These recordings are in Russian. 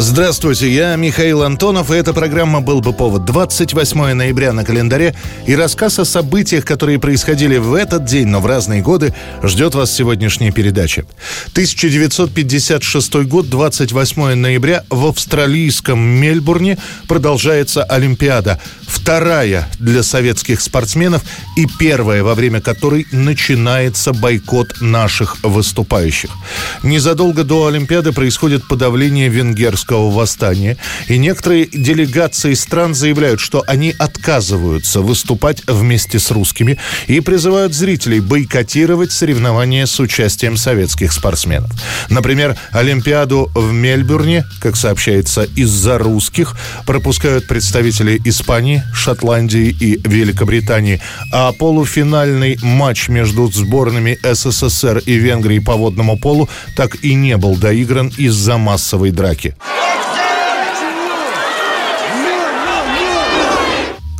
Здравствуйте, я Михаил Антонов, и эта программа «Был бы повод». 28 ноября на календаре, и рассказ о событиях, которые происходили в этот день, но в разные годы, ждет вас сегодняшняя передача. 1956 год, 28 ноября, в австралийском Мельбурне продолжается Олимпиада. Вторая для советских спортсменов и первая, во время которой начинается бойкот наших выступающих. Незадолго до Олимпиады происходит подавление венгерского Октябрьского восстания, и некоторые делегации стран заявляют, что они отказываются выступать вместе с русскими и призывают зрителей бойкотировать соревнования с участием советских спортсменов. Например, Олимпиаду в Мельбурне, как сообщается, из-за русских пропускают представители Испании, Шотландии и Великобритании, а полуфинальный матч между сборными СССР и Венгрии по водному полу так и не был доигран из-за массовой драки. Yeah.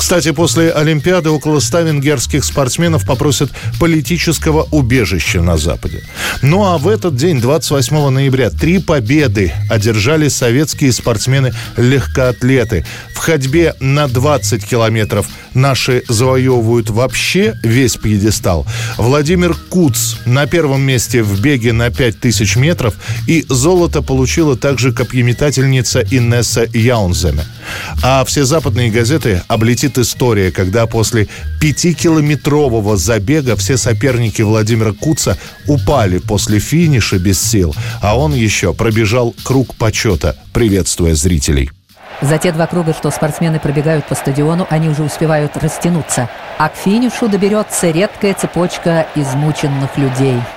Кстати, после Олимпиады около 100 венгерских спортсменов попросят политического убежища на Западе. Ну а в этот день, 28 ноября, три победы одержали советские спортсмены-легкоатлеты. В ходьбе на 20 километров наши завоевывают вообще весь пьедестал. Владимир Куц на первом месте в беге на 5000 метров и золото получила также копьеметательница Инесса Яунземе. А все западные газеты облетит история, когда после пятикилометрового забега все соперники Владимира Куца упали после финиша без сил, а он еще пробежал круг почета, приветствуя зрителей. За те два круга, что спортсмены пробегают по стадиону, они уже успевают растянуться. А к финишу доберется редкая цепочка измученных людей –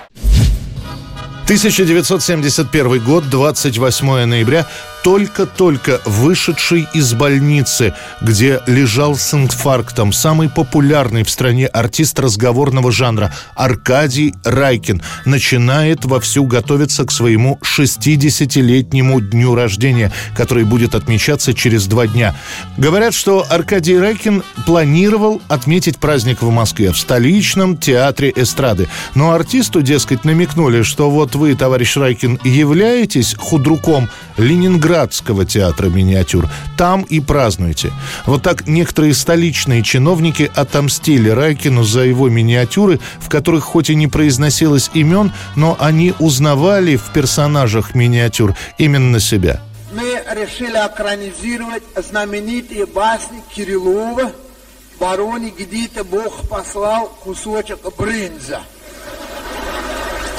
1971 год, 28 ноября, только-только вышедший из больницы, где лежал с инфарктом самый популярный в стране артист разговорного жанра Аркадий Райкин, начинает вовсю готовиться к своему 60-летнему дню рождения, который будет отмечаться через два дня. Говорят, что Аркадий Райкин планировал отметить праздник в Москве в столичном театре эстрады. Но артисту, дескать, намекнули, что вот вы, товарищ Райкин, являетесь худруком Ленинградского театра миниатюр. Там и празднуйте. Вот так некоторые столичные чиновники отомстили Райкину за его миниатюры, в которых хоть и не произносилось имен, но они узнавали в персонажах миниатюр именно себя. Мы решили экранизировать знаменитые басни Кириллова «Бароне где-то Бог послал кусочек брынза»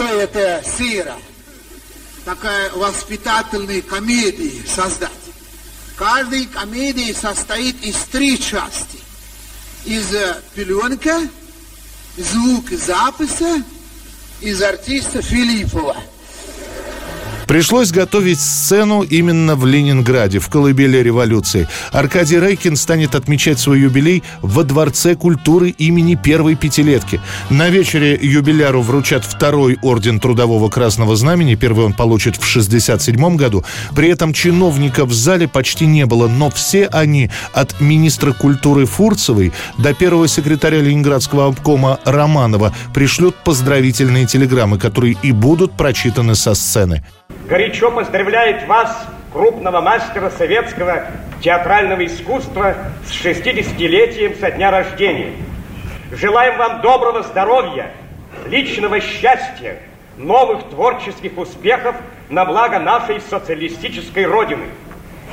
что это сыра, такая воспитательная комедия создать. Каждая комедия состоит из три части. Из э, пеленка, звук записи, из артиста Филиппова – Пришлось готовить сцену именно в Ленинграде, в колыбели революции. Аркадий Райкин станет отмечать свой юбилей во Дворце культуры имени первой пятилетки. На вечере юбиляру вручат второй орден Трудового Красного Знамени. Первый он получит в 67 году. При этом чиновников в зале почти не было, но все они от министра культуры Фурцевой до первого секретаря Ленинградского обкома Романова пришлют поздравительные телеграммы, которые и будут прочитаны со сцены горячо поздравляет вас, крупного мастера советского театрального искусства, с 60-летием со дня рождения. Желаем вам доброго здоровья, личного счастья, новых творческих успехов на благо нашей социалистической Родины.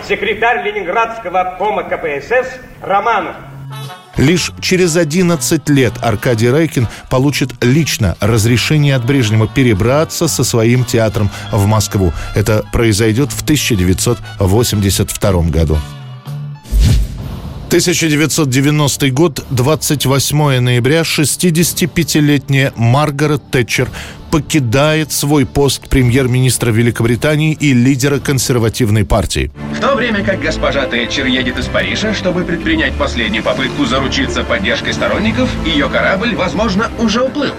Секретарь Ленинградского обкома КПСС Романов – Лишь через 11 лет Аркадий Райкин получит лично разрешение от Брежнева перебраться со своим театром в Москву. Это произойдет в 1982 году. 1990 год, 28 ноября, 65-летняя Маргарет Тэтчер покидает свой пост премьер-министра Великобритании и лидера консервативной партии. В то время как госпожа Тэтчер едет из Парижа, чтобы предпринять последнюю попытку заручиться поддержкой сторонников, ее корабль, возможно, уже уплыл.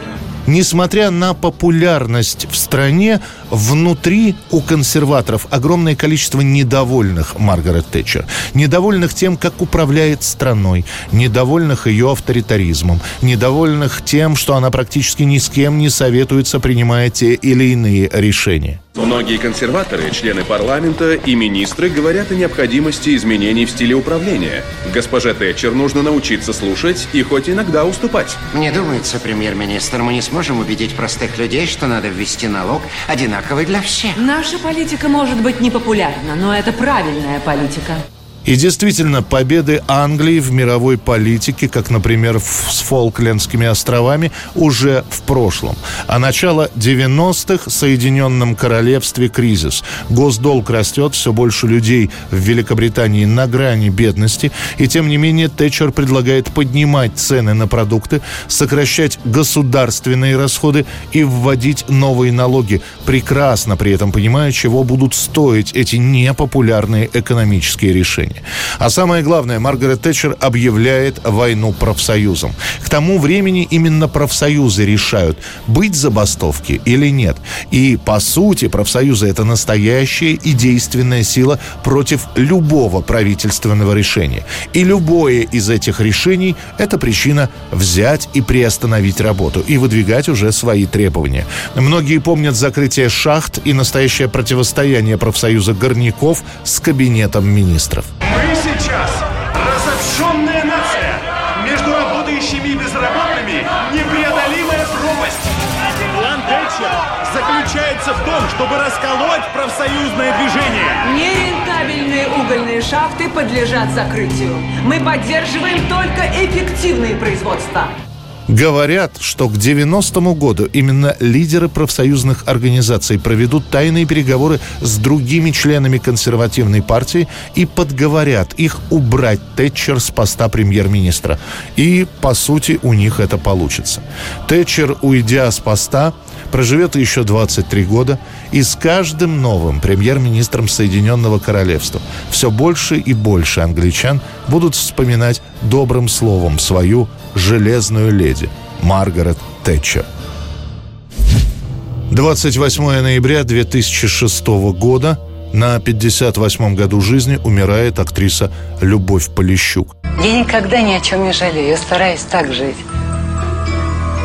Несмотря на популярность в стране, внутри у консерваторов огромное количество недовольных Маргарет Тэтчер. Недовольных тем, как управляет страной, недовольных ее авторитаризмом, недовольных тем, что она практически ни с кем не советуется, принимая те или иные решения. Многие консерваторы, члены парламента и министры говорят о необходимости изменений в стиле управления. Госпоже Тэтчер нужно научиться слушать и хоть иногда уступать. Мне думается, премьер-министр, мы не сможем убедить простых людей, что надо ввести налог одинаковый для всех. Наша политика может быть непопулярна, но это правильная политика. И действительно, победы Англии в мировой политике, как, например, с Фолклендскими островами, уже в прошлом. А начало 90-х в Соединенном Королевстве кризис. Госдолг растет, все больше людей в Великобритании на грани бедности. И тем не менее Тэтчер предлагает поднимать цены на продукты, сокращать государственные расходы и вводить новые налоги, прекрасно при этом понимая, чего будут стоить эти непопулярные экономические решения движения. А самое главное, Маргарет Тэтчер объявляет войну профсоюзам. К тому времени именно профсоюзы решают, быть забастовки или нет. И, по сути, профсоюзы – это настоящая и действенная сила против любого правительственного решения. И любое из этих решений – это причина взять и приостановить работу и выдвигать уже свои требования. Многие помнят закрытие шахт и настоящее противостояние профсоюза горняков с кабинетом министров. Сейчас разобщенная нация. Между работающими и безработными непреодолимая пропасть. План Тэтчер заключается в том, чтобы расколоть профсоюзное движение. Нерентабельные угольные шахты подлежат закрытию. Мы поддерживаем только эффективные производства. Говорят, что к 90-му году именно лидеры профсоюзных организаций проведут тайные переговоры с другими членами консервативной партии и подговорят их убрать Тэтчер с поста премьер-министра. И, по сути, у них это получится. Тэтчер, уйдя с поста, проживет еще 23 года и с каждым новым премьер-министром Соединенного Королевства все больше и больше англичан будут вспоминать добрым словом свою железную леди Маргарет Тэтчер. 28 ноября 2006 года на 58-м году жизни умирает актриса Любовь Полищук. Я никогда ни о чем не жалею. Я стараюсь так жить.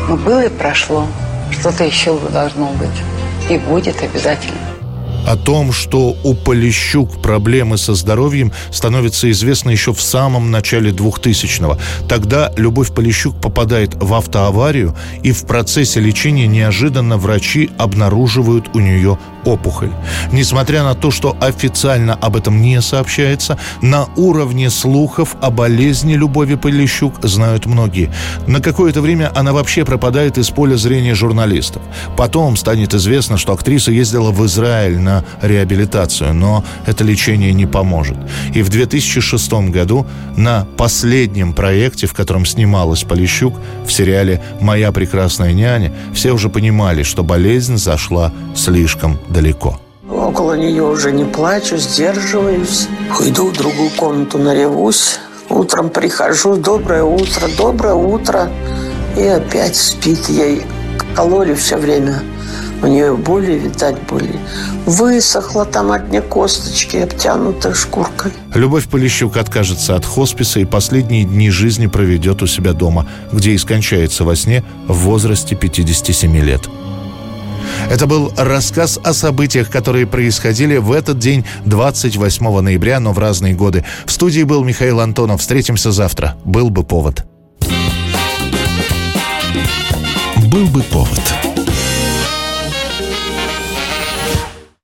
Но было и прошло. Что-то еще должно быть. И будет обязательно. О том, что у Полищук проблемы со здоровьем, становится известно еще в самом начале 2000-го. Тогда Любовь Полищук попадает в автоаварию, и в процессе лечения неожиданно врачи обнаруживают у нее опухоль. Несмотря на то, что официально об этом не сообщается, на уровне слухов о болезни Любови Полищук знают многие. На какое-то время она вообще пропадает из поля зрения журналистов. Потом станет известно, что актриса ездила в Израиль на реабилитацию, но это лечение не поможет. И в 2006 году на последнем проекте, в котором снималась Полищук, в сериале «Моя прекрасная няня», все уже понимали, что болезнь зашла слишком далеко. Около нее уже не плачу, сдерживаюсь. Уйду в другую комнату, наревусь. Утром прихожу, доброе утро, доброе утро. И опять спит ей. Кололи все время. У нее боли, видать, боли. Высохла там одни косточки, обтянуты шкуркой. Любовь Полищук откажется от хосписа и последние дни жизни проведет у себя дома, где и скончается во сне в возрасте 57 лет. Это был рассказ о событиях, которые происходили в этот день, 28 ноября, но в разные годы. В студии был Михаил Антонов. Встретимся завтра. Был бы повод. Был бы повод.